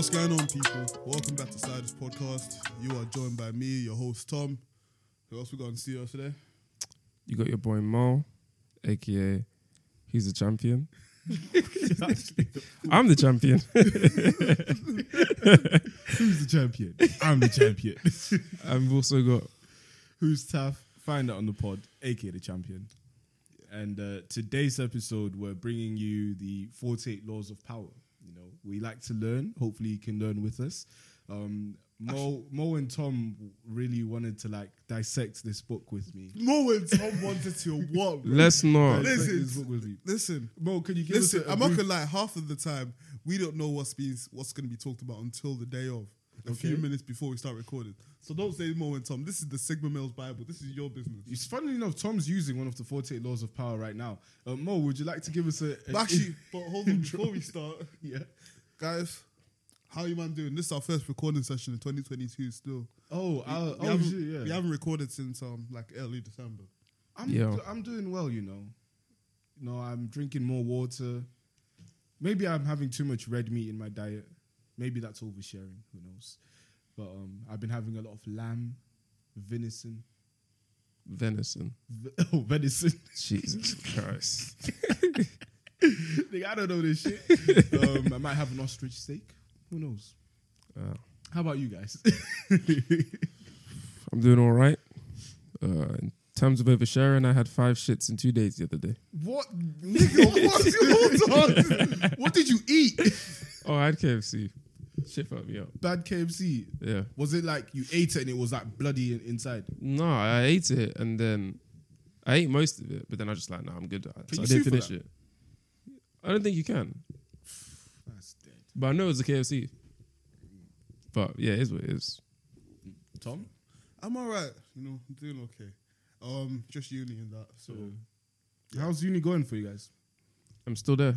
What's going on, people? Welcome back to Siders Podcast. You are joined by me, your host Tom. Who else we got on studio today? You got your boy Mo, aka he's a champion. I'm the champion. Who's the champion? I'm the champion. and we've also got Who's tough? Find that on the pod, aka the champion. And uh, today's episode, we're bringing you the 48 laws of power. You know, we like to learn. Hopefully, you can learn with us. Um, Mo, Mo and Tom really wanted to like dissect this book with me. Mo and Tom wanted to what? bro? let's not. Dissect Listen, this book with me. Listen, Mo, can you give listen. us a, a I'm not brief- gonna lie. Half of the time, we don't know what's being what's gonna be talked about until the day of, a few minutes before we start recording. So don't say Mo and Tom. This is the Sigma Mills Bible. This is your business. It's funny enough, Tom's using one of the 48 laws of power right now. Uh, Mo, would you like to give us a. a But actually, but hold on before we start, yeah. Guys. How you man doing? This is our first recording session in 2022. Still, Oh, we, uh, we oh haven't, shit, yeah. we haven't recorded since um like early December. I'm Yeah. I'm doing well, you know. You know, I'm drinking more water. Maybe I'm having too much red meat in my diet. Maybe that's oversharing. Who knows? But um, I've been having a lot of lamb, venison. Venison. v- oh, venison. Jesus Christ. Nigga, I don't know this shit. um, I might have an ostrich steak. Who knows? Uh, How about you guys? I'm doing all right. Uh, in terms of oversharing, I had five shits in two days the other day. what? Nigga, what? Hold on. What did you eat? Oh, I had KFC. Shit fucked me up. Bad KFC. Yeah. Was it like you ate it and it was like bloody in- inside? No, I ate it and then I ate most of it, but then I was just like, nah, I'm good. So I didn't finish it. I don't think you can, That's dead. but I know it's a KFC. But yeah, it is what it is. Tom? I'm all right. You know, I'm doing okay. Um, just uni and that. So How's uni going for you guys? I'm still there.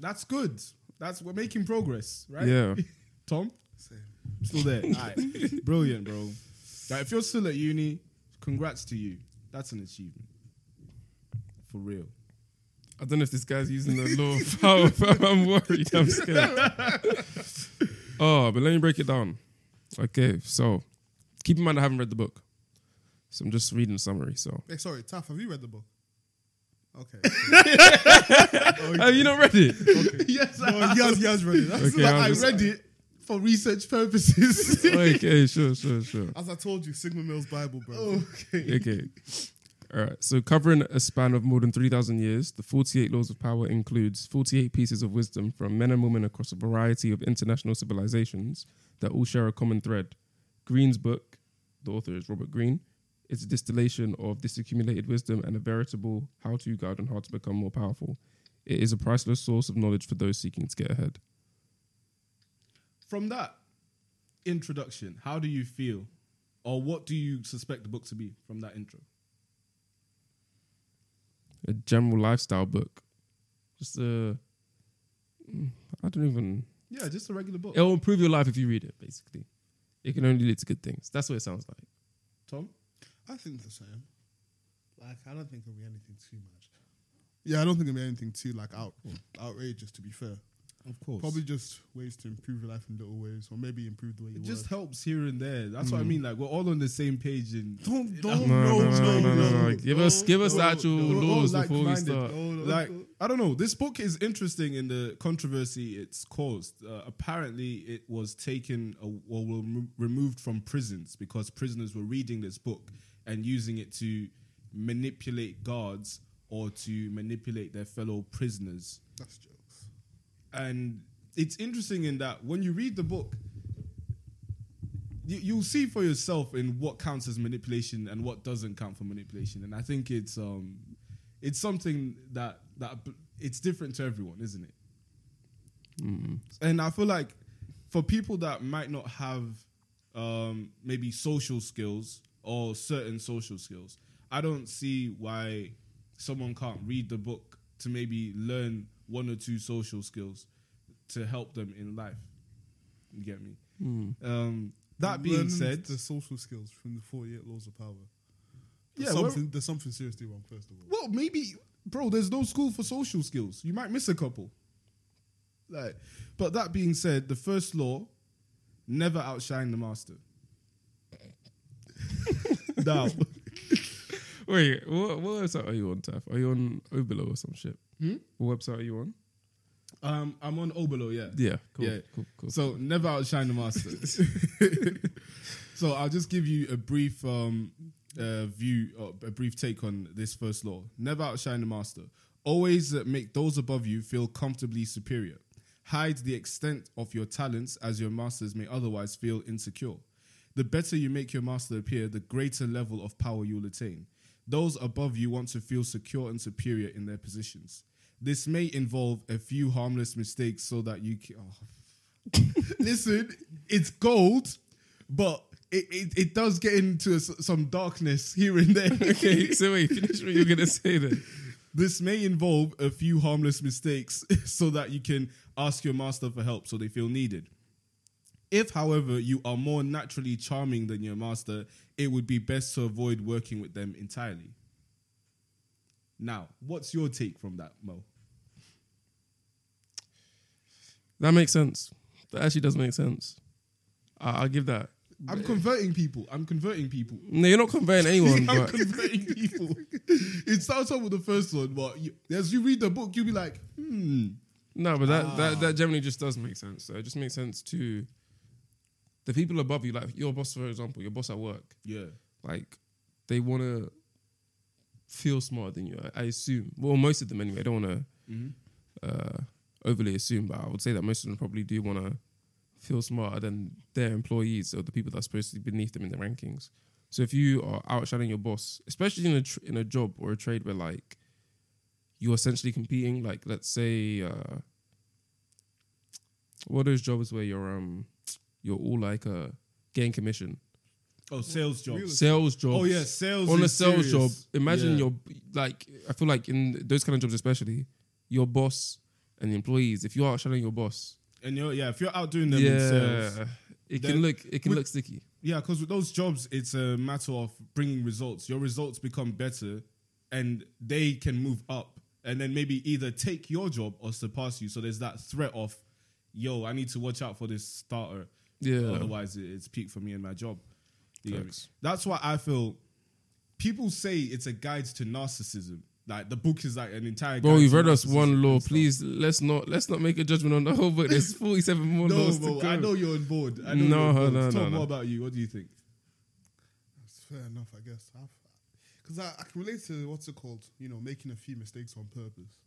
That's good. That's we're making progress, right? Yeah. Tom, same. still there. All right. Brilliant, bro. Like, if you're still at uni, congrats to you. That's an achievement. For real. I don't know if this guy's using the law of power, but I'm worried. I'm scared. oh, but let me break it down. Okay, so keep in mind I haven't read the book. So I'm just reading the summary. So Hey, sorry, Taff. Have you read the book? Okay. Have you not read it? yes, no, he has, he has read it. That's Okay, like- I'm I just- read it for research purposes. okay, sure, sure, sure. as I told you, Sigma Mills Bible, bro. okay. Okay. All right. So, covering a span of more than 3,000 years, the 48 Laws of Power includes 48 pieces of wisdom from men and women across a variety of international civilizations that all share a common thread. Greene's book, the author is Robert Greene, is a distillation of this accumulated wisdom and a veritable how to guide on how to become more powerful. It is a priceless source of knowledge for those seeking to get ahead. From that introduction, how do you feel? Or what do you suspect the book to be from that intro? A general lifestyle book. Just a. mm, don't even. Yeah, just a regular book. It'll improve your life if you read it, basically. It can only lead to good things. That's what it sounds like. Tom? I think the same. Like, I don't think it'll be anything too much. Yeah, I don't think it'll be anything too like out outrageous. To be fair, Of course. probably just ways to improve your life in little ways, or maybe improve the way you It just helps here and there. That's what I mean. Like we're all on the same page. And Don't don't no, no no, no, no, no. Give us, give us the actual no, we're laws before we like-minded. start. No, no, like. I don't know. This book is interesting in the controversy it's caused. Uh, apparently, it was taken uh, or were remo- removed from prisons because prisoners were reading this book and using it to manipulate guards or to manipulate their fellow prisoners. That's jokes. And it's interesting in that when you read the book you, you'll see for yourself in what counts as manipulation and what doesn't count for manipulation. And i think it's um it's something that that it's different to everyone isn't it? And i feel like for people that might not have um maybe social skills or certain social skills i don't see why someone can't read the book to maybe learn one or two social skills to help them in life. You get me? Um, that being Learning said, the social skills from the 48 laws of power. yeah, There's well, something, there's something seriously wrong, first of all. well, maybe, bro, there's no school for social skills. You might miss a couple. like, but that being said, the first law: never outshine the master. now, Wait, what, what website are you on, Taff? Are you on Obelo or some shit? Hmm? What website are you on? um, I'm on Obelo, yeah. Yeah, cool, Yeah. cool, cool. So never outshine the master. so I'll just give you a brief um, uh, view, or a brief take on this first law. Never outshine the master. Always uh, make those above you feel comfortably superior. Hide the extent of your talents, as your masters may otherwise feel insecure. The better you make your master appear, the greater level of power you'll attain. Those above you want to feel secure and superior in their positions. This may involve a few harmless mistakes so that you can. oh. Listen, it's gold, but it, it, it does get into s- some darkness here and there. okay, so wait, finish what you're gonna say then. This may involve a few harmless mistakes so that you can ask your master for help so they feel needed. If, however, you are more naturally charming than your master, it would be best to avoid working with them entirely. Now, what's your take from that, Mo? That makes sense. That actually does make sense. I, I'll give that. I'm converting people. I'm converting people. No, you're not converting anyone, I'm but converting people. it starts off with the first one, but you, as you read the book, you'll be like, hmm. no, but that, Ah. that that generally just does make sense. So it just makes sense to the people above you, like your boss, for example, your boss at work. Yeah. like they want to feel smarter than you. I, I assume. Well, most of them anyway. I don't want to uh, overly assume, but I would say that most of them probably do want to feel smarter than their employees or the people that are supposed to be beneath them in the rankings. So if you are outshining your boss, especially in a tr- in a job or a trade where like you're essentially competing, like let's say uh, what are those jobs where you're um you're all like uh getting commission Oh, sales oh, jobs. Real sales jobs. Oh yeah, sales on a sales serious. job, imagine Yeah. your like. I feel like in those kind of jobs, especially your boss and the employees. If you are outshining your boss, and you're yeah, if you're outdoing them in yeah, sales, it can look it can with- look sticky. yeah, because with those jobs, it's a matter of bringing results. Your results become better, and they can move up, and then maybe either take your job or surpass you. So there's that threat of, yo, I need to watch out for this starter. Yeah, Otherwise, it's peak for me and my job. You get? Facts. That's why I feel people say it's a guide to narcissism. Like the book is like an entire. bro, guide you've read us one law. Please let's not let's not make a judgment on the whole book. There's 47 more No, laws bro, to go. I know you're on board. I know No, you're on board. no, Tom, no, no. what about you? What do you think? That's fair enough, I guess. Because I, I can relate to what's it called? You know, making a few mistakes on purpose.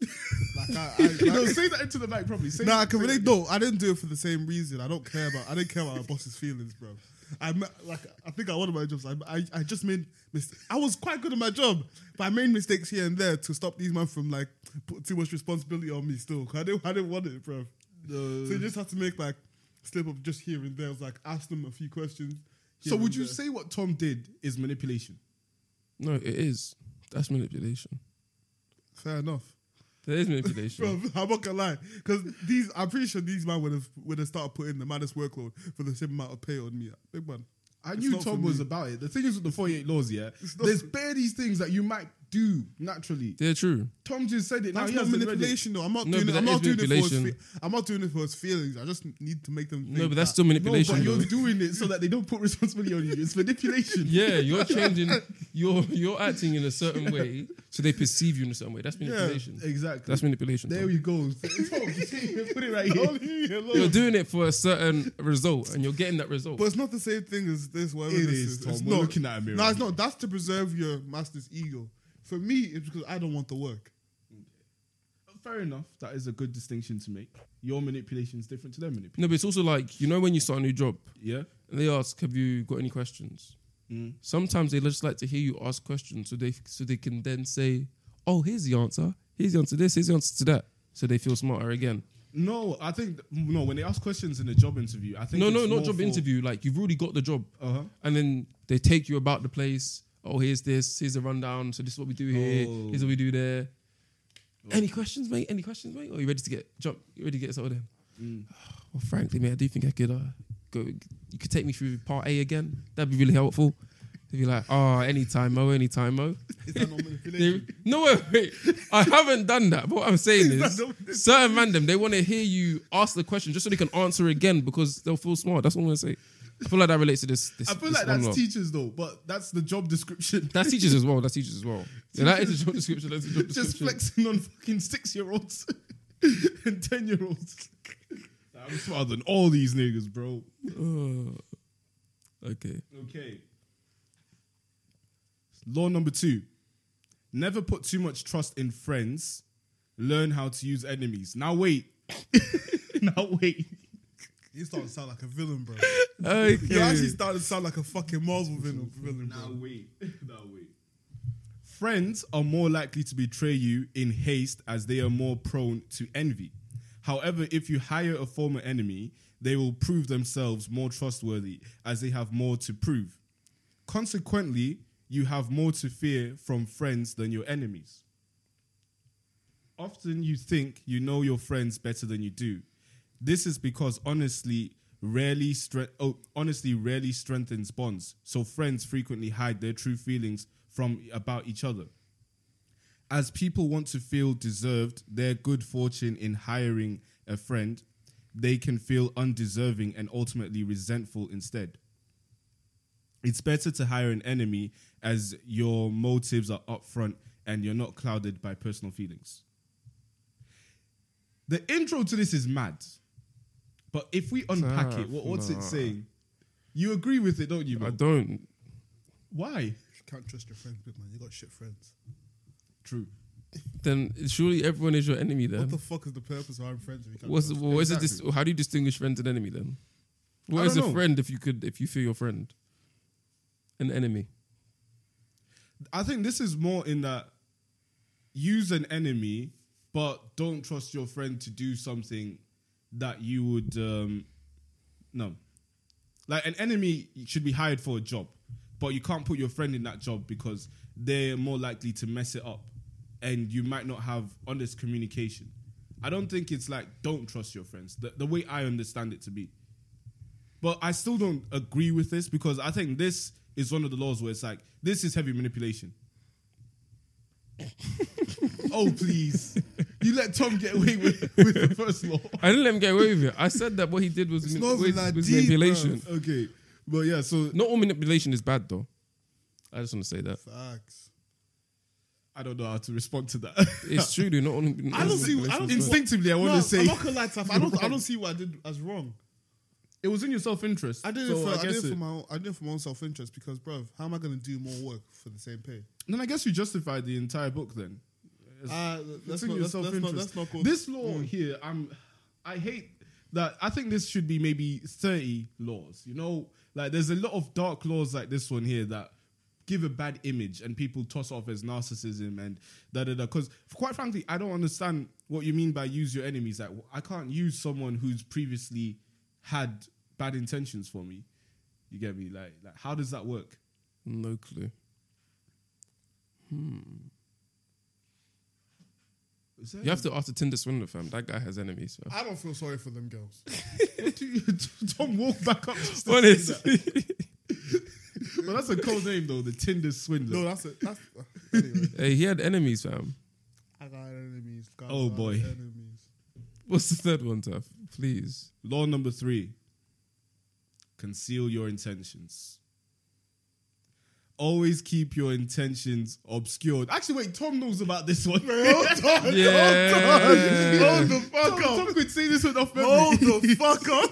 like I, I like, no, say that into the mic properly. Say no, I can that. relate. No, I didn't do it for the same reason. I don't care about. I didn't care about my boss's feelings, bro. I ma- like. I think at one of my jobs, I, I, I just made. Mis- I was quite good at my job, but I made mistakes here and there to stop these men from like put too much responsibility on me. Still, 'Cause I didn't. I didn't want it, bro. So you just have to make like slip up just here and there. I was like, ask them a few questions. So would you there. say what Tom did is manipulation? No, it is. That's manipulation. Fair enough. There is manipulation. Bro, I'm not gonna lie, because these, I'm pretty sure these man would have would have started putting the maddest workload for the same amount of pay on me. Big man, I It's knew Tom was me. about it. The thing is with the 48 laws, yeah, there's for- bare these things that you might do naturally. They're true. Tom just said it. That's he not hasn't read it. manipulation, though. I'm not No, doing it. I'm not is doing it for his. Fe- I'm not doing it for his feelings. I just need to make them. No, but that's that- still No, manipulation. but you're doing it so that they don't put responsibility on you. It's manipulation. Yeah, you're changing. You're you're acting in a certain way, so they perceive you in a certain way. That's manipulation. exactly. That's manipulation. there Tom. we go. put it right here. You're doing it for a certain result, and you're getting that result. But it's not the same thing as this. Whatever It this is, is. Tom. It's We're not. looking at a mirror No, it's not. That's to preserve your master's ego. For me, it's because I don't want the work. Fair enough. That is a good distinction to make. Your manipulation is different to their manipulation. no, but it's also like you know when you start a new job, Yeah. and they ask, "Have you got any questions?" Mm. Sometimes they just like to hear you ask questions, so they so they can then say, "Oh, here's the answer. Here's the answer to this. Here's the answer to that." So they feel smarter again. No, I think no. When they ask questions in a job interview, I think No, it's no, not job for- interview. Like you've already got the job, Uh-huh. and then they take you about the place. Oh, here's this. Here's the rundown. So this is what we do here. Oh. Here's what we do there. Any questions, mate? Any questions, mate? Or are you ready to get jump? You ready to get started? Mm. Well, frankly, mate, I do think I could uh, go. You could take me through part A again. That'd be really helpful. They'd be like, oh, anytime, oh, anytime, oh. Is that not manipulation? They- no, wait, wait. I haven't done that. But what I'm saying is, not- certain random, they want to hear you ask the question just so they can answer again because they'll feel smart. That's what I'm going to say. I feel like that relates to this. this I feel this like that's lot. teachers though, but that's the job description. That's teachers as well. That's teachers as well. Yeah, that is a job description. That's a job Just flexing on fucking six year olds and ten year olds. I'm smarter than all these niggas, bro. Uh, okay. Okay. Law number two never put too much trust in friends. Learn how to use enemies. Now, wait. now, wait. You start to sound like a villain, bro. Okay. You actually started to sound like a fucking Marvel villain, villain Now, wait. Now, wait. Friends are more likely to betray you in haste as they are more prone to envy. However, if you hire a former enemy, they will prove themselves more trustworthy as they have more to prove. Consequently, you have more to fear from friends than your enemies. Often you think you know your friends better than you do. This is because honestly rarely stre- oh, honestly rarely strengthens bonds. So friends frequently hide their true feelings from about each other. As people want to feel deserved their good fortune in hiring a friend, they can feel undeserving and ultimately resentful instead. It's better to hire an enemy as your motives are upfront and you're not clouded by personal feelings. The intro to this is mad. But if we unpack it, what, what's Nah. it saying? You agree with it, don't you, I don't. Why? You can't trust your friends, big man. You got shit friends. True. Then surely everyone is your enemy then. What the fuck is the purpose of having friends if you can't What's trust what is it? Exactly. Dis- how do you distinguish friends and enemy then? What I is a know. friend if you could if you feel your friend? An enemy. I think this is more in that use an enemy, but don't trust your friend to do something that you would um no. Like an enemy should be hired for a job, but you can't put your friend in that job because they're more likely to mess it up and you might not have honest communication. I don't think it's like don't trust your friends. The, the way I understand it to be. But I still don't agree with this because I think this is one of the laws where it's like this is heavy manipulation. oh please, you let Tom get away with, with the first law. I didn't let him get away with it. I said that what he did was, It's mani- not was- that was deep, manipulation. Okay, but yeah, so Not all manipulation is bad though. I just want to say that Facts. I don't know how to respond to that. it's true. Dude, not all. I don't see- I don't see- Instinctively, I want no, to say I'm not gonna lie, Taff. I don't. I don't see what I did as wrong. it was in your self-interest. I did so it for. I, did guess it for it- my. Own, I did it for my own self interest because, bruv, how am I gonna do more work for the same pay? Then I guess you justified the entire book then. Uh, that's not. That's, that's not. That's not cool. This law here, I'm, I hate that. I think this should be maybe thirty laws. You know, like there's a lot of dark laws like this one here that give a bad image and people toss off as narcissism and da da da. Because quite frankly, I don't understand what you mean by use your enemies. Like I can't use someone who's previously had bad intentions for me. You get me? Like, like how does that work? No clue. That- You have to ask the Tinder swindler fam. That guy has enemies. Fam. I don't feel sorry for them girls. What do you- Tom walk back up. Just to say. Honestly. But that's a cold name though, the Tinder swindler. No, that's it. That's uh, anyway. hey, he had enemies, fam. I got enemies. Got Oh, boy. enemies. What's the third one, Taff? Please. Law number three: conceal your intentions. Always keep your intentions obscured. Actually, wait, Tom knows about this one. Hold on. Yeah. Hold the fuck Tom, up. Tom could say this with off memory. Hold the fuck up.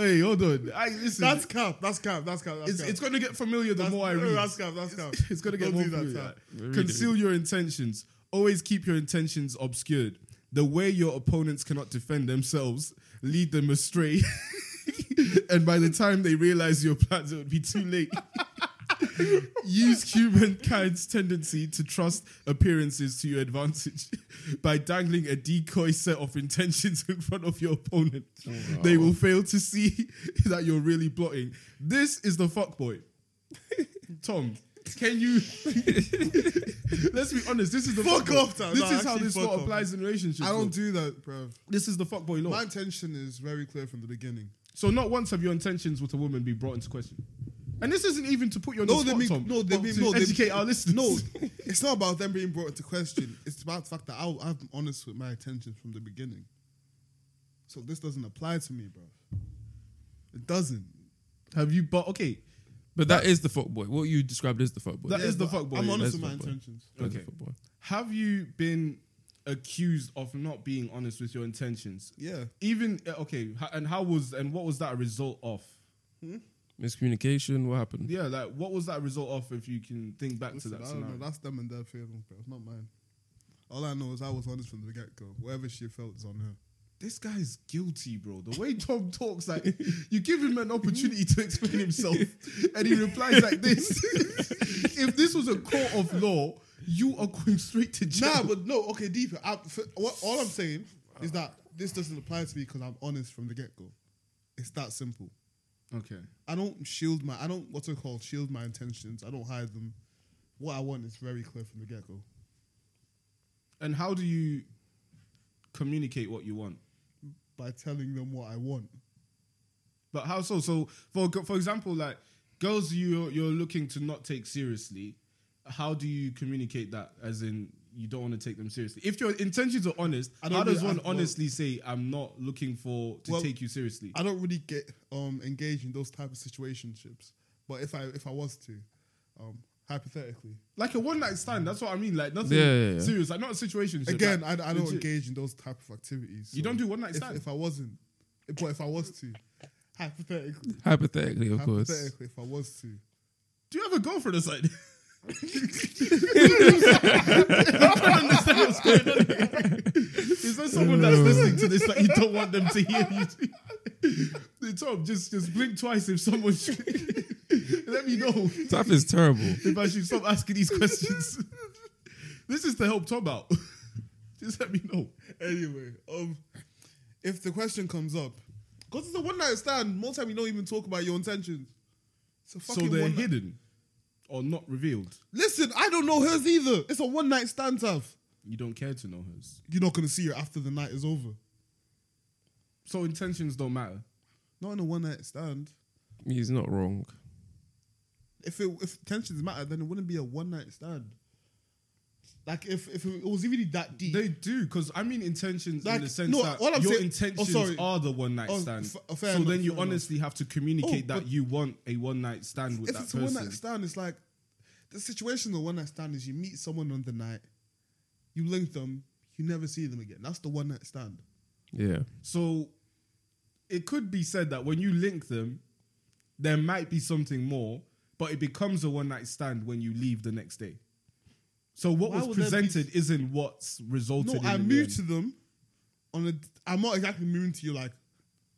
hey, hold on. I, listen, That's cap. That's cap. That's cap. That's it's, cap. it's going to get familiar the That's- more I read. That's cap. That's cap. It's going to get Don't more do that, familiar. Sam. Read Conceal your intentions. Always keep your intentions obscured. The way your opponents cannot defend themselves, lead them astray. and by the time they realize your plans, it would be too late. Use humankind's tendency to trust appearances to your advantage by dangling a decoy set of intentions in front of your opponent. Oh, they will fail to see that you're really plotting. This is the fuckboy. Tom, can you? Let's be honest. This is the Fuck fuckboy. off. This No, is how this fuck law off. applies in relationships. I don't though. do that, bro. This is the fuckboy law. My intention is very clear from the beginning. So not once have your intentions with a woman be brought into question. And this isn't even to put you on No, the spot, mean Tom, no, they but mean to no, they- educate our listeners. No, it's not about them being brought into question. It's about the fact that I, I'm honest with my intentions from the beginning. So this doesn't apply to me, bro. It doesn't. have you? But okay, But that is the fuckboy. What you described is the fuckboy. That is the but fuck boy, I'm yeah, honest that's with my fuck intentions. That's the Okay. fuckboy. have you been accused of not being honest with your intentions? Yeah. Even uh, okay, h- and how was and what was that a result of? Miscommunication. What happened? Yeah, like what was that result of? If you can think back Listen, to that I don't know. That's them and their feelings, bro. It's not mine. All I know is I was honest from the get go. Whatever she felt is on her. this guy's guilty, bro. The way Tom talks, like you give him an opportunity to explain himself, and he replies like this. if this was a court of law, you are going straight to jail. Nah, but no. Okay, deeper. I, for, what, all I'm saying is that this doesn't apply to me because I'm honest from the get go. It's that simple. Okay. I don't shield my. I don't what's it called? Shield my intentions. I don't hide them. What I want is very clear from the get go. And how do you communicate what you want? By telling them what I want. But how so? So for for example, like girls you you're looking to not take seriously, how do you communicate that? As in, you don't want to take them seriously. If your intentions are honest, I don't how does really- one I- well- honestly say I'm not looking for to Well, take you seriously? I don't really get um engaged in those type of situationships. But if I if I was to, um, hypothetically, like a one night stand. That's what I mean. Like nothing Yeah, yeah, yeah. serious. Like not a situation. again, like, I, I don't legit. engage in those type of activities. You don't do one night if, stand. If I wasn't, but if I was to, hypothetically, Hypothetically, of course. hypothetically, if I was to, Do you have a girlfriend aside? I don't understand what's going on here. Is there someone that's listening to this that you don't want them to hear you? Tom, just just blink twice if someone should. Let me know Stuff is terrible. if I should stop asking these questions. this is to help Tom out. Just let me know. anyway, um, if the question comes up, because it's a one night stand, most time you don't even talk about your intentions. It's a So fucking they're one-night- hidden or not revealed. Listen, I don't know hers either. It's a one night stand, Tav. You don't care to know hers. You're not gonna see her after the night is over. So intentions don't matter. Not in a one night stand. He's not wrong. If it if tensions matter, then it wouldn't be a one night stand. Like if if it was really that deep. They do because I mean intentions Like, in the sense no, that all I'm your saying- oh, intentions oh, sorry. are the one night Oh, stand. f- oh, fair so enough, then you fair enough. honestly have to communicate Oh, that but- you want a one night stand with if that it's a one person. night stand, it's like the situation of one night stand is you meet someone on the night, you link them, you never see them again. That's the one night stand. Yeah. So it could be said that when you link them, there might be something more, but it becomes a one night stand when you leave the next day. So what Why was would there be- presented isn't what's resulted No, in. I the moved end. to them on a. I'm not exactly moving to you like,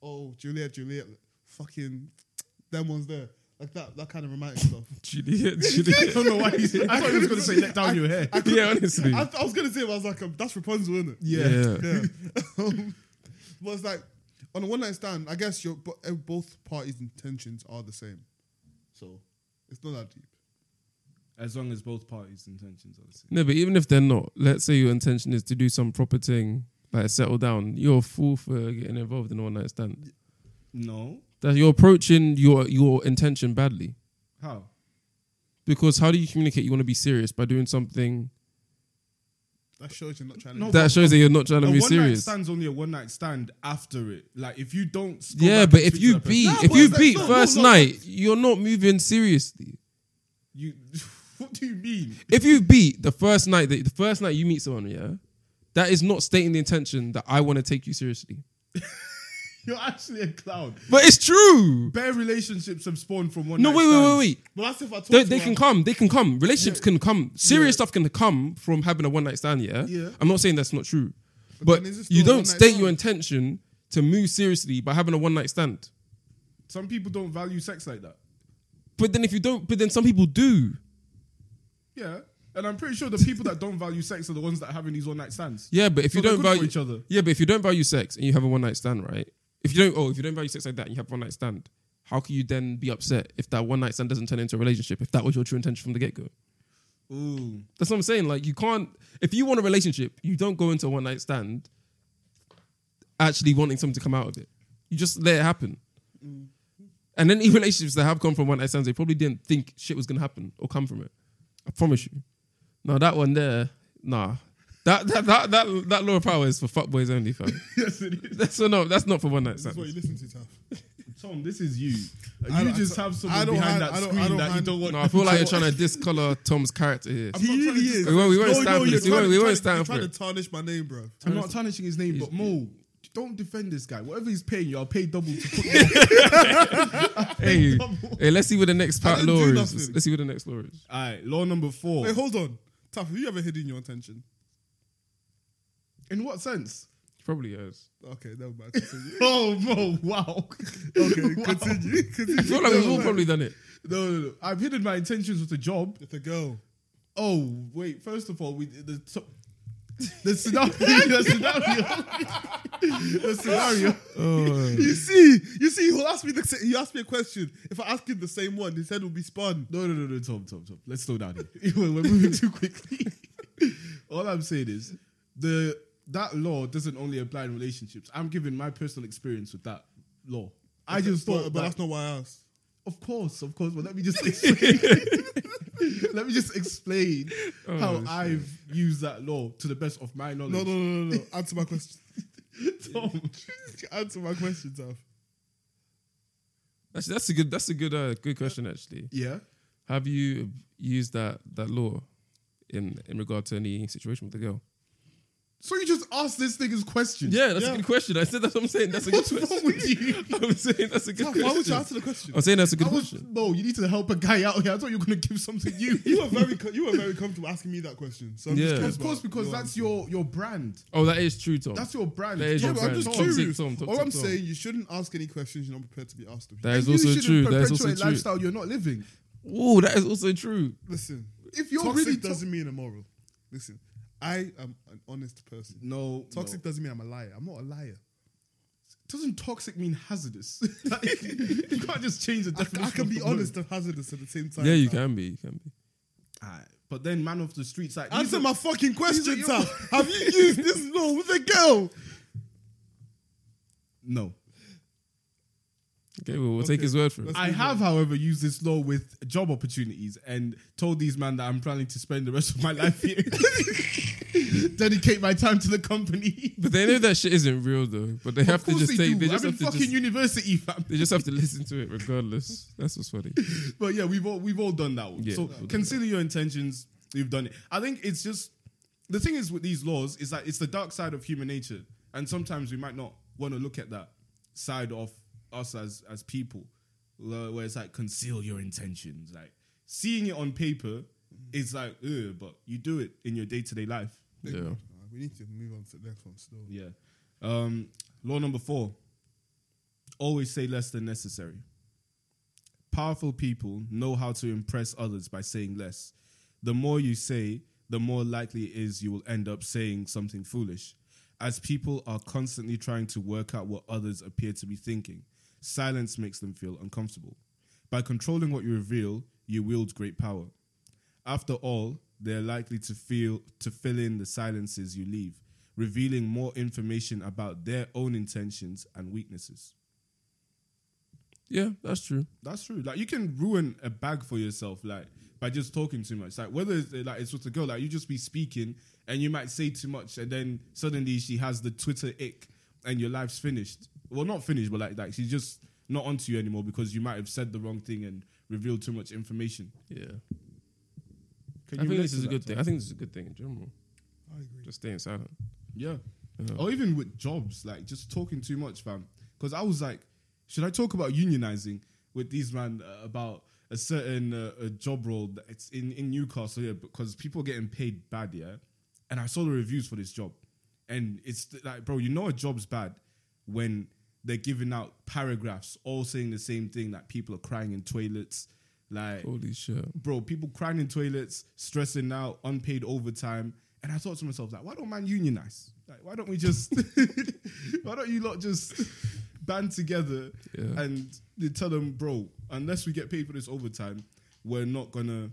oh Juliet, Juliet, fucking, them ones there, like that, that kind of romantic stuff. Juliet, I Juliet. don't know why. He, I thought he was going to say let down your hair. yeah, honestly. I, I was gonna say, but I was like, um, that's Rapunzel, isn't it? yeah. yeah. Yeah. um, but it's like on a one night stand, I guess your bo- uh, both parties' intentions are the same, so it's not that deep. As long as both parties' intentions are the same. No, but even if they're not, let's say your intention is to do some proper thing, like settle down, you're a fool for getting involved in a one night stand. No. That you're approaching your your intention badly. How? Because how do you communicate you want to be serious by doing something That shows you're not trying to. No, that shows that you're not trying to a be one night stand's only a one night stand after it. Like if you don't. Yeah, but if you that person- beat Nah, if you it's like- beat no, no, first no, night, you're not moving seriously. you, what do you mean? If you beat the first night that the first night you meet someone, yeah, that is not stating the intention that I want to take you seriously. You're actually a clown. But it's true. Bare relationships have spawned from one. No, night wait, wait, wait, wait. But that's if I talk They, to they her. can come. They can come. Relationships can come. Serious stuff can come from having a one night stand. Yeah. Yeah. I'm not saying that's not true, But but, then is it you a don't one-night state stand? your intention to move seriously by having a one night stand. Some people don't value sex like that. But then if you don't, but then some people do. Yeah, and I'm pretty sure the people that don't value sex are the ones that are having these one night stands. Yeah, but if So you they're don't good for value each other. yeah, but if you don't value sex and you have a one night stand, right? If you don't, oh, if you don't value sex like that and you have one night stand, how can you then be upset if that one night stand doesn't turn into a relationship? If that was your true intention from the get go, Ooh, that's what I'm saying. Like you can't. If you want a relationship, you don't go into a one night stand actually wanting something to come out of it. You just let it happen. Mm-hmm. And then even relationships that have come from one night stands, they probably didn't think shit was gonna happen or come from it. I promise you. No, that one there, nah. That that that that, that law of power is for fuckboys only, fam. yes, it is. That's so no, that's not for one night This is stands. what you listen to, Taff. Tom, this is you. I You don't- just I- have I someone don't behind hand- that I don't- screen I don't that you hand- don't want. No, I feel like you're trying to discolor Tom's character here. He really is. We won't- we won't No, stand no, for you're this. We trying won't- to- we won't trying to- stand You're trying it. to tarnish my name, bro. I'm not tarnishing his name, but Mo, don't defend this guy. Whatever he's paying you, I'll pay double to put you. Hey, hey, let's see what the next I part didn't law is. nothing. Let's see what the next law is. All right, law number four. Wait, hold on. Taff, have you ever hidden your intention? In what sense? Probably is. Okay, never mind. Continue. Oh, Mo, wow. okay, Wow. continue. Continue. I feel like we've all probably done it. No, no, no. I've hidden my intentions with a job. With a girl. Oh, wait. First of all, we the so, the scenario, the scenario, the scenario. Oh, You see, you see, he'll ask me the sa- he asked me a question. If I ask him the same one, his head will be spun. No, no, no, no, Tom, Tom, Tom. Let's slow down here. We're moving too quickly. All I'm saying is the that law doesn't only apply in relationships. I'm giving my personal experience with that law. I just thought, but that- that's not why I asked. of course, of course. But let me just explain. let me just explain how shit. I've used that law to the best of my knowledge. No, no, no, no, no. Answer my question. Tom. Answer my question, Taff. Actually, that's a good. That's a good. Uh, good question. Actually, Yeah. have you used that that law in in regard to any situation with the girl? So you just asked this nigga's question. Yeah, that's Yeah. a good question. I said that's what I'm saying. That's a good What's wrong question. with you? I'm saying that's a good Taff, question. why would you answer the question? I'm saying that's a good I was, question. no, you need to help a guy out here. I thought you were gonna give something you. You were very, co- you were very comfortable asking me that question. So I'm Yeah. just Of curious Of course, about because that's your your brand. Oh, that is true, Tom. That's your brand. That is Yeah, your but I'm brand. just Toxic curious. Tom, toxic All I'm Tom. saying, you shouldn't ask any questions you're not prepared to be asked of. That is you also shouldn't true. That is also perpetuate true. lifestyle you're not living. Oh, that is also true. Listen, If you're toxic really to- doesn't mean immoral. Listen, I am an honest person. No, Toxic no. doesn't mean I'm a liar. I'm not a liar. doesn't toxic mean hazardous. like, you can't just change the I, definition. I can be honest and hazardous at the same time. Yeah, you Taff. can be. You can be. Alright, But then, man of the streets, like these Answer are- my fucking question, your- Have you used this law with a girl? no. Okay, well, we'll take his word for it. I have, however, used this law with job opportunities and told these men that I'm planning to spend the rest of my life here. Dedicate my time to the company. But they know that shit isn't real though. But they have to just they take. do. They just I'm in have to fucking just. university, fam. They just have to listen to it regardless. That's what's funny. But yeah, we've all we've all done that one. Yeah, so we've all done consider your intentions. You've done it. I think it's just the thing is with these laws is that it's the dark side of human nature, and sometimes we might not want to look at that side of us as as people, where it's like conceal your intentions. Like seeing it on paper is like, ugh, but you do it in your day to day life. Yeah. Uh, we need to move on to the next one still. Yeah. Um, law number four always say less than necessary. Powerful people know how to impress others by saying less. The more you say, the more likely it is you will end up saying something foolish. As people are constantly trying to work out what others appear to be thinking, silence makes them feel uncomfortable. By controlling what you reveal, you wield great power. After all, they're likely to feel to fill in the silences you leave, revealing more information about their own intentions and weaknesses. Yeah, that's true. That's true. Like you can ruin a bag for yourself, like by just talking too much. Like whether it's like it's with a girl, like you just be speaking and you might say too much, and then suddenly she has the Twitter ick, and your life's finished. Well, not finished, but like like she's just not onto you anymore because you might have said the wrong thing and revealed too much information. Yeah. Can I you think this is a good Tom? thing. I think this is a good thing in general. I agree. Just staying silent. Yeah. Yeah. Or even with jobs, like just talking too much, fam. Because I was like, should I talk about unionizing with these man uh, about a certain uh, a job role that it's in, in Newcastle, yeah, because people are getting paid bad, yeah. And I saw the reviews for this job, and it's th- like, bro, you know a job's bad when they're giving out paragraphs all saying the same thing that people are crying in toilets, like Holy shit. bro, people crying in toilets, stressing out, unpaid overtime. And I thought to myself, like, why don't man unionize? Like, why don't we just, why don't you lot just band together Yeah. and they tell them, bro, unless we get paid for this overtime, we're not gonna,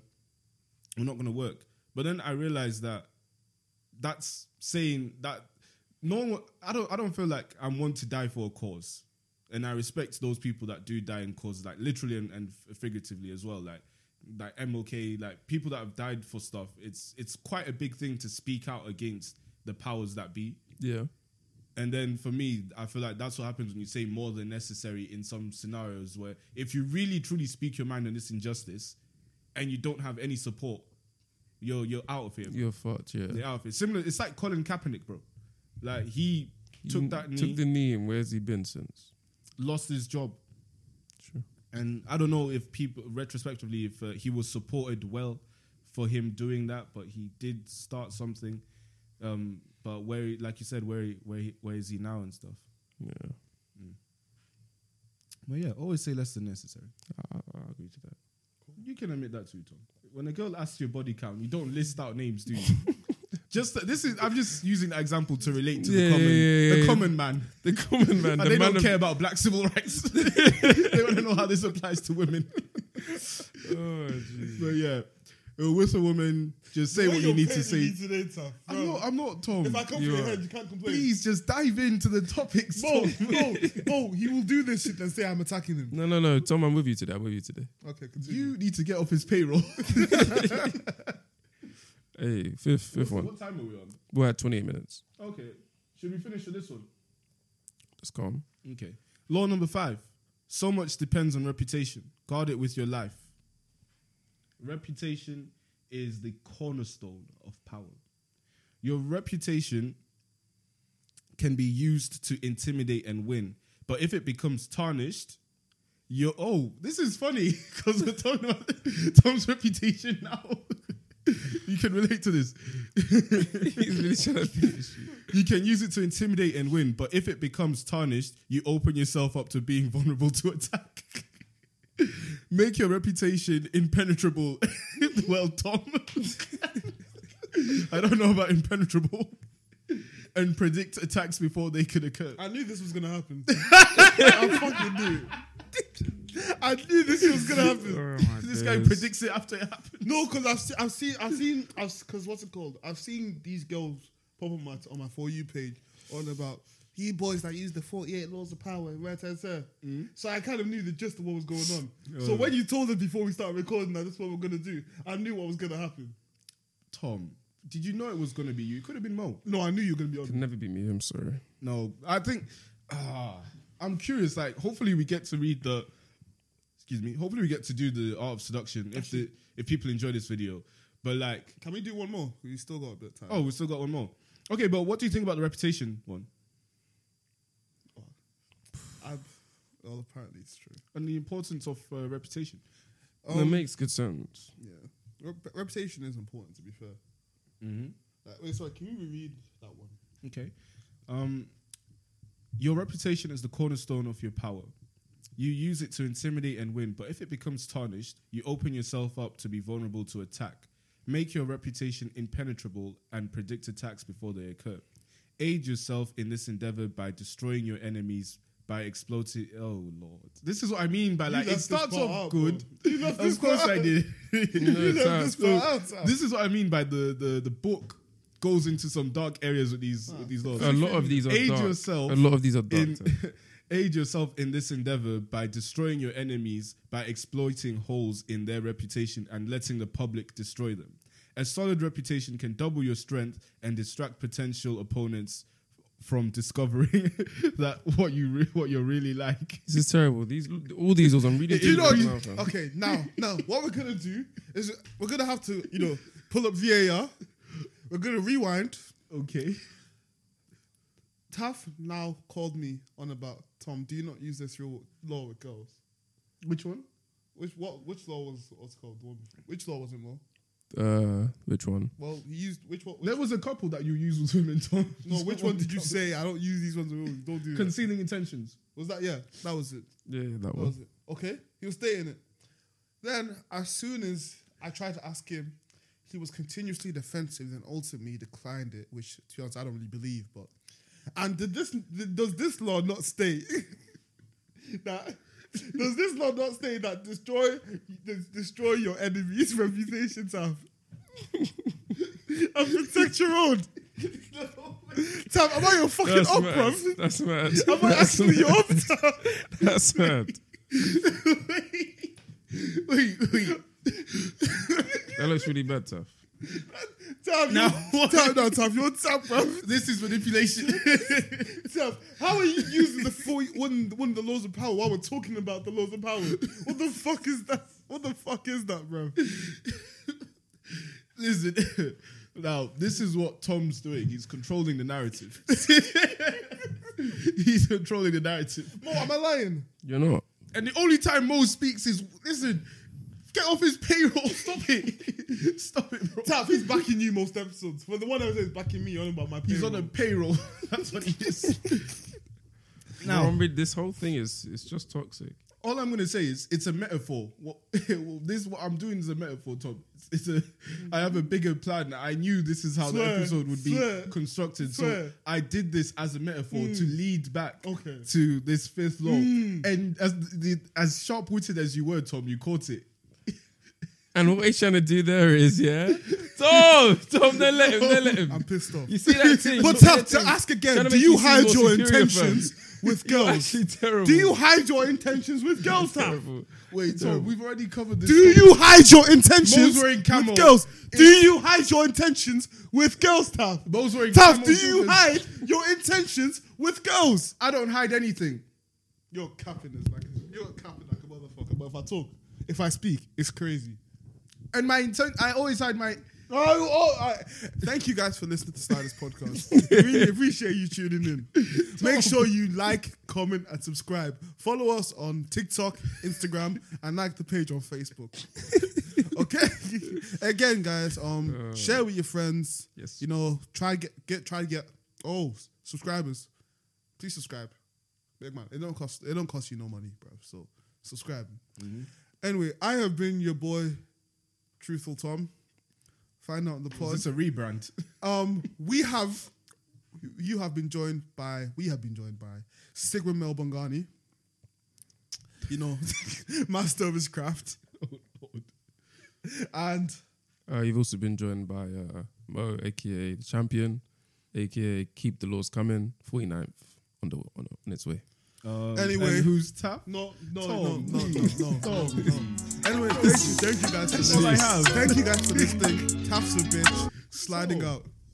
we're not gonna work. But then I realized that that's saying that no one, I don't, I don't feel like I'm one to die for a cause. And I respect those people that do die in causes like literally and, and figuratively as well. Like like MLK, like people that have died for stuff. It's it's quite a big thing to speak out against the powers that be. Yeah. And then for me, I feel like that's what happens when you say more than necessary in some scenarios where if you really truly speak your mind on this injustice and you don't have any support, you're you're out of here. bro. You're fucked, yeah. You're out of here. Similar, it's like Colin Kaepernick, bro. Like he took that knee, Took the knee, and where's he been since? Lost his job, True. and I don't know if people retrospectively if uh, he was supported well for him doing that, but he did start something. Um, but where, like you said, where where where is he now and stuff. Yeah. But yeah, always say less than necessary. I, I agree to that. You can admit that too, Tom. When a girl asks your body count, you don't list out names, do you? just this is I'm just using that example to relate to Yeah, the common yeah, yeah, the yeah. common man. The common man, And the they man don't of, care about black civil rights. they want to know how this applies to women. Oh, jeez. But yeah, uh, with a woman, just say what you need to say. Today, tough. I'm not. I'm not Tom. if I come for You your are. head, you can't complain. Please just dive into the topics. Bro, Tom. bro, bro, he will do this shit and say I'm attacking him. No, no, no. Tom, I'm with you today. I'm with you today. Okay, continue. You need to get off his payroll. Hey, fifth, fifth one. What time are we on? We're at 28 minutes. Okay. Should we finish with this one? Let's calm. Okay. Law number five. So much depends on reputation. Guard it with your life. Reputation is the cornerstone of power. Your reputation can be used to intimidate and win. But if it becomes tarnished, you're oh, this is funny because we're talking about Tom's reputation now. you can relate to this. He's really trying to finish you. You can use it to intimidate and win, but if it becomes tarnished, you open yourself up to being vulnerable to attack. Make your reputation impenetrable. well, Tom. I don't know about impenetrable. And predict attacks before they could occur. I knew this was gonna happen. I fucking knew. I knew this was gonna happen. This guy days. predicts it after it happens. No, because I've, se- I've seen, I've seen, I've, because what's it called? I've seen these girls pop on my on my for you page on about you boys that use the forty eight laws of power, right? and there. So I kind of knew the gist of what was going on. So when you told us before we started recording that this is what we're gonna do, I knew what was gonna happen. Tom, did you know it was going to be you? It could have been Mo. No, I knew you were gonna be Could on. never be me. I'm sorry. No, I think. ah, I'm curious. Like, hopefully, we get to read the. Excuse me. Hopefully, we get to do the art of seduction if the if people enjoy this video. But like, Can we do one more? We still got a bit of time. oh, we still got one more. Okay, but what do you think about the reputation one I've, well, apparently it's true. and the importance of uh, reputation? that Um, makes good sense. Yeah, Rep- reputation is important. To be fair. Mm-hmm. Like, wait, sorry. Can you reread that one? Okay. Um, your reputation is the cornerstone of your power. You use it to intimidate and win, but if it becomes tarnished, you open yourself up to be vulnerable to attack. Make your reputation impenetrable and predict attacks before they occur. Aid yourself in this endeavor by destroying your enemies by exploiting. Oh lord, this is what I mean by like it this starts off out, good. bro. This Of course I did. You left this So, out, this is what I mean by the the the book goes into some dark areas with these with these laws. A lot of these are Aid dark. yourself A lot of these are dark. in, Tim. aid yourself in this endeavor by destroying your enemies by exploiting holes in their reputation and letting the public destroy them. A solid reputation can double your strength and distract potential opponents from discovering that what you re- what you're really like. This is terrible. These all these laws. I'm reading. You know, them you, now, okay, now, now, what we're gonna do is we're gonna have to, you know, pull up VAR. We're gonna rewind. Okay. Taff now called me on about Tom. Do you not use this real law with girls? Which one? Which what? Which law was what's called? The one before? Which law was it more? Uh, which one? Well, he used which one? Which, There was a couple that you used with women, Tom. no, which one did you say? I don't use these ones. at all. Don't do that. Concealing intentions. Was that yeah? That was it. Yeah, that That one. was it. Okay, he was stating it. Then, as soon as I tried to ask him, he was continuously defensive and ultimately declined it, which, to be honest, I don't really believe. But and did this does this law not state that does this law not state that destroy destroy your enemy's reputations have and protect your own? Tam, am I your fucking That's up, mad. bruv? That's mad. Am I That's actually your up, Tam? That's mad. Wait, wait. That looks really bad, tough. Tam, Now you, what? No, Tam, you're Tam, bruv. This is manipulation. Tam, how are you using the full, one, one of the laws of power while we're talking about the laws of power? What the fuck is that? What the fuck is that, bro? Listen, now this is what Tom's doing. He's controlling the narrative. He's controlling the narrative. Mo, am I lying? You're not. And the only time Mo speaks is listen, get off his payroll. Stop it. Stop it, bro. Taff, he's backing you most episodes. For the one episode he's backing me on about my payroll. He's on a payroll. payroll. That's what he is. Now, now, remember, this whole thing is it's just toxic. all I'm gonna say is it's a metaphor. What well, this what I'm doing is a metaphor, Tom. It's, it's a I have a bigger plan. I knew this is how Swear, the episode would be swear, constructed. swear. So I did this as a metaphor to hmm. lead back Okay. to this fifth law. Hmm. And as the as sharp witted as you were, Tom, you caught it. And what he's trying to do there is, yeah, Tom, Tom, don't let him, don't let him. I'm pissed off. You see that thing? But You that to ask again, do you hide your intentions with girls? actually terrible. Do you hide your intentions with girls, Taff? Terrible. Wait, Tom, we've already covered this. Do you hide your intentions Mo's wearing camo. with girls? Do you hide your intentions with girls, Taff? Mo's wearing Taff, camo do you Jordans. hide your intentions with girls? I don't hide anything. You're capping this like you're capping like a motherfucker. But if I talk, if I speak, it's crazy. And my intent, I always had my. Oh, oh I, thank you guys for listening to Stylus Podcast. really appreciate you tuning in. Make sure you like, comment, and subscribe. Follow us on TikTok, Instagram, and like the page on Facebook. okay. Again, guys, um, share with your friends. Yes. You know, try get get try to get oh subscribers. Please subscribe. Big man. It don't cost it don't cost you no money, bro. So subscribe. Anyway, I have been your boy, Truthful Tom. Find out on the pod. It's a rebrand. Um, we have, you have been joined by, we have been joined by Sigmund Melbongani. You know, master of his craft. Oh, And Uh, you've also been joined by uh, Mo, aka the champion, aka Keep the Laws Coming, 49th on the on, on its way. Um, Anyway. and who's Taff? no, no, Tom, no, no, no, no, no, no. Anyway, thank you, thank you guys for That's all I have. Thank you guys for listening. Taff's a bitch, sliding So- out.